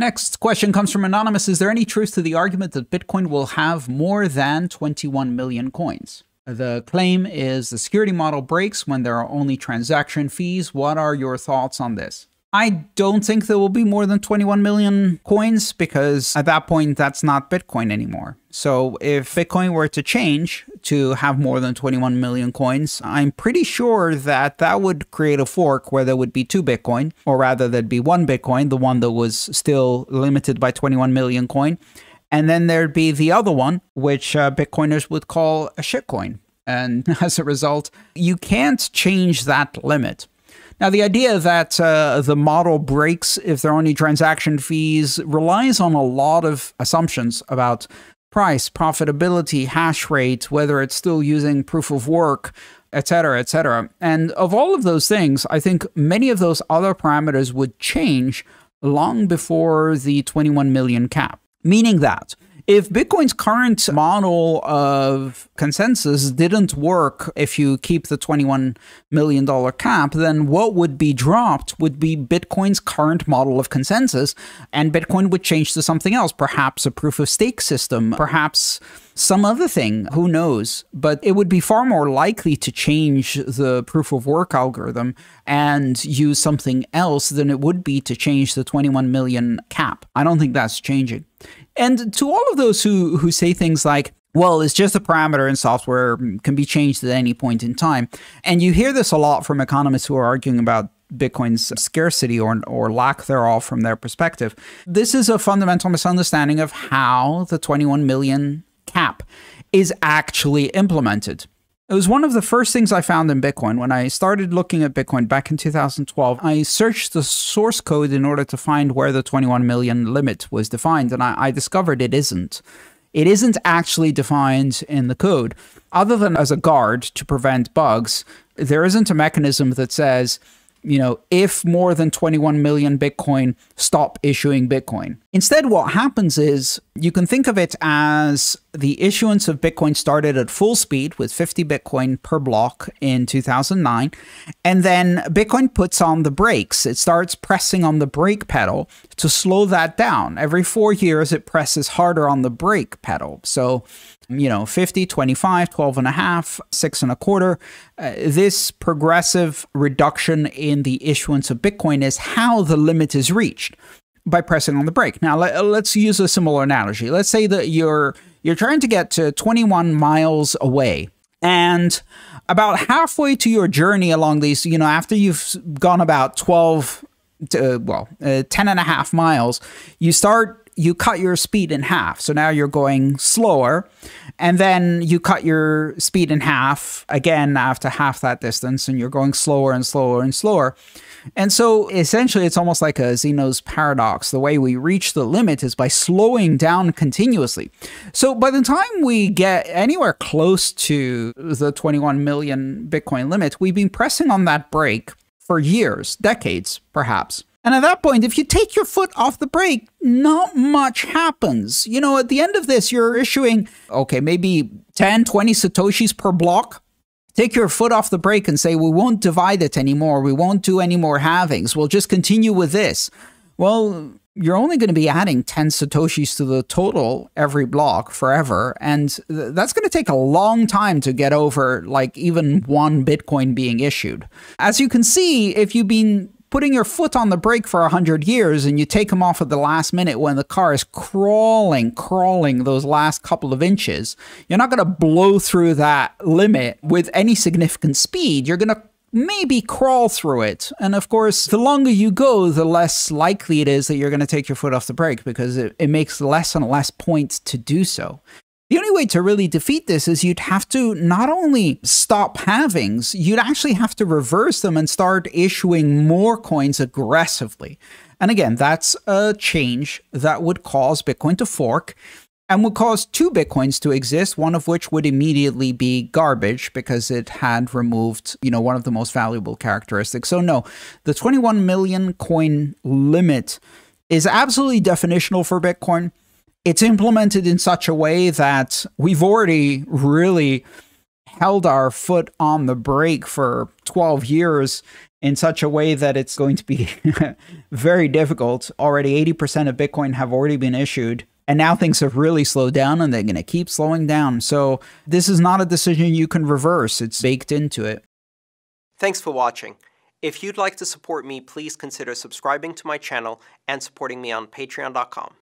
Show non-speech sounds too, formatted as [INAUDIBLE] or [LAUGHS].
Next question comes from Anonymous. Is there any truth to the argument that Bitcoin will have more than 21 million coins? The claim is the security model breaks when there are only transaction fees. What are your thoughts on this? I don't think there will be more than 21 million coins because at that point, that's not Bitcoin anymore. So if Bitcoin were to change to have more than 21 million coins, I'm pretty sure that that would create a fork where there would be two Bitcoin, or rather, there'd be one Bitcoin, the one that was still limited by 21 million coin. And then there'd be the other one, which uh, Bitcoiners would call a shitcoin. And [LAUGHS] as a result, you can't change that limit. Now, the idea that uh, the model breaks if there are any transaction fees relies on a lot of assumptions about price, profitability, hash rate, whether it's still using proof of work, etc., etc. And of all of those things, I think many of those other parameters would change long before the 21 million cap. Meaning that if Bitcoin's current model of consensus didn't work if you keep the $21 million cap, then what would be dropped would be Bitcoin's current model of consensus, and Bitcoin would change to something else, perhaps a proof of stake system, perhaps some other thing, who knows? But it would be far more likely to change the proof of work algorithm and use something else than it would be to change the 21 million cap. I don't think that's changing. And to all of those who who say things like, well, it's just a parameter in software mm, can be changed at any point in time. And you hear this a lot from economists who are arguing about Bitcoin's scarcity or, or lack thereof from their perspective. This is a fundamental misunderstanding of how the 21 million is actually implemented. It was one of the first things I found in Bitcoin. When I started looking at Bitcoin back in 2012, I searched the source code in order to find where the 21 million limit was defined, and I, I discovered it isn't. It isn't actually defined in the code. Other than as a guard to prevent bugs, there isn't a mechanism that says you know, if more than 21 million Bitcoin stop issuing Bitcoin. Instead, what happens is you can think of it as the issuance of Bitcoin started at full speed with 50 Bitcoin per block in 2009. And then Bitcoin puts on the brakes. It starts pressing on the brake pedal to slow that down. Every four years, it presses harder on the brake pedal. So you know, 50, 25, 12 and a half, six and a quarter. Uh, this progressive reduction in the issuance of Bitcoin is how the limit is reached by pressing on the brake. Now, let, us use a similar analogy. Let's say that you're you're trying to get to 21 miles away and about halfway to your journey along these, you know, after you've gone about 12 to, well, uh, 10 and a half miles, you start you cut your speed in half. So now you're going slower. And then you cut your speed in half again after half that distance, and you're going slower and slower and slower. And so essentially, it's almost like a Zeno's paradox. The way we reach the limit is by slowing down continuously. So by the time we get anywhere close to the 21 million Bitcoin limit, we've been pressing on that brake for years, decades, perhaps. And at that point, if you take your foot off the brake, not much happens. You know, at the end of this, you're issuing, okay, maybe 10, 20 Satoshis per block. Take your foot off the brake and say, we won't divide it anymore. We won't do any more halvings. We'll just continue with this. Well, you're only going to be adding 10 Satoshis to the total every block forever. And th that's going to take a long time to get over, like, even one Bitcoin being issued. As you can see, if you've been putting your foot on the brake for 100 years and you take them off at the last minute when the car is crawling, crawling those last couple of inches, you're not going to blow through that limit with any significant speed. You're going to maybe crawl through it. And of course, the longer you go, the less likely it is that you're going to take your foot off the brake because it, it makes less and less points to do so. The only way to really defeat this is you'd have to not only stop halvings, you'd actually have to reverse them and start issuing more coins aggressively. And again, that's a change that would cause Bitcoin to fork and would cause two Bitcoins to exist, one of which would immediately be garbage because it had removed, you know, one of the most valuable characteristics. So no, the 21 million coin limit is absolutely definitional for Bitcoin it's implemented in such a way that we've already really held our foot on the brake for 12 years in such a way that it's going to be [LAUGHS] very difficult. Already 80% of Bitcoin have already been issued. And now things have really slowed down and they're going to keep slowing down. So this is not a decision you can reverse. It's baked into it. Thanks for watching. If you'd like to support me, please consider subscribing to my channel and supporting me on patreon.com.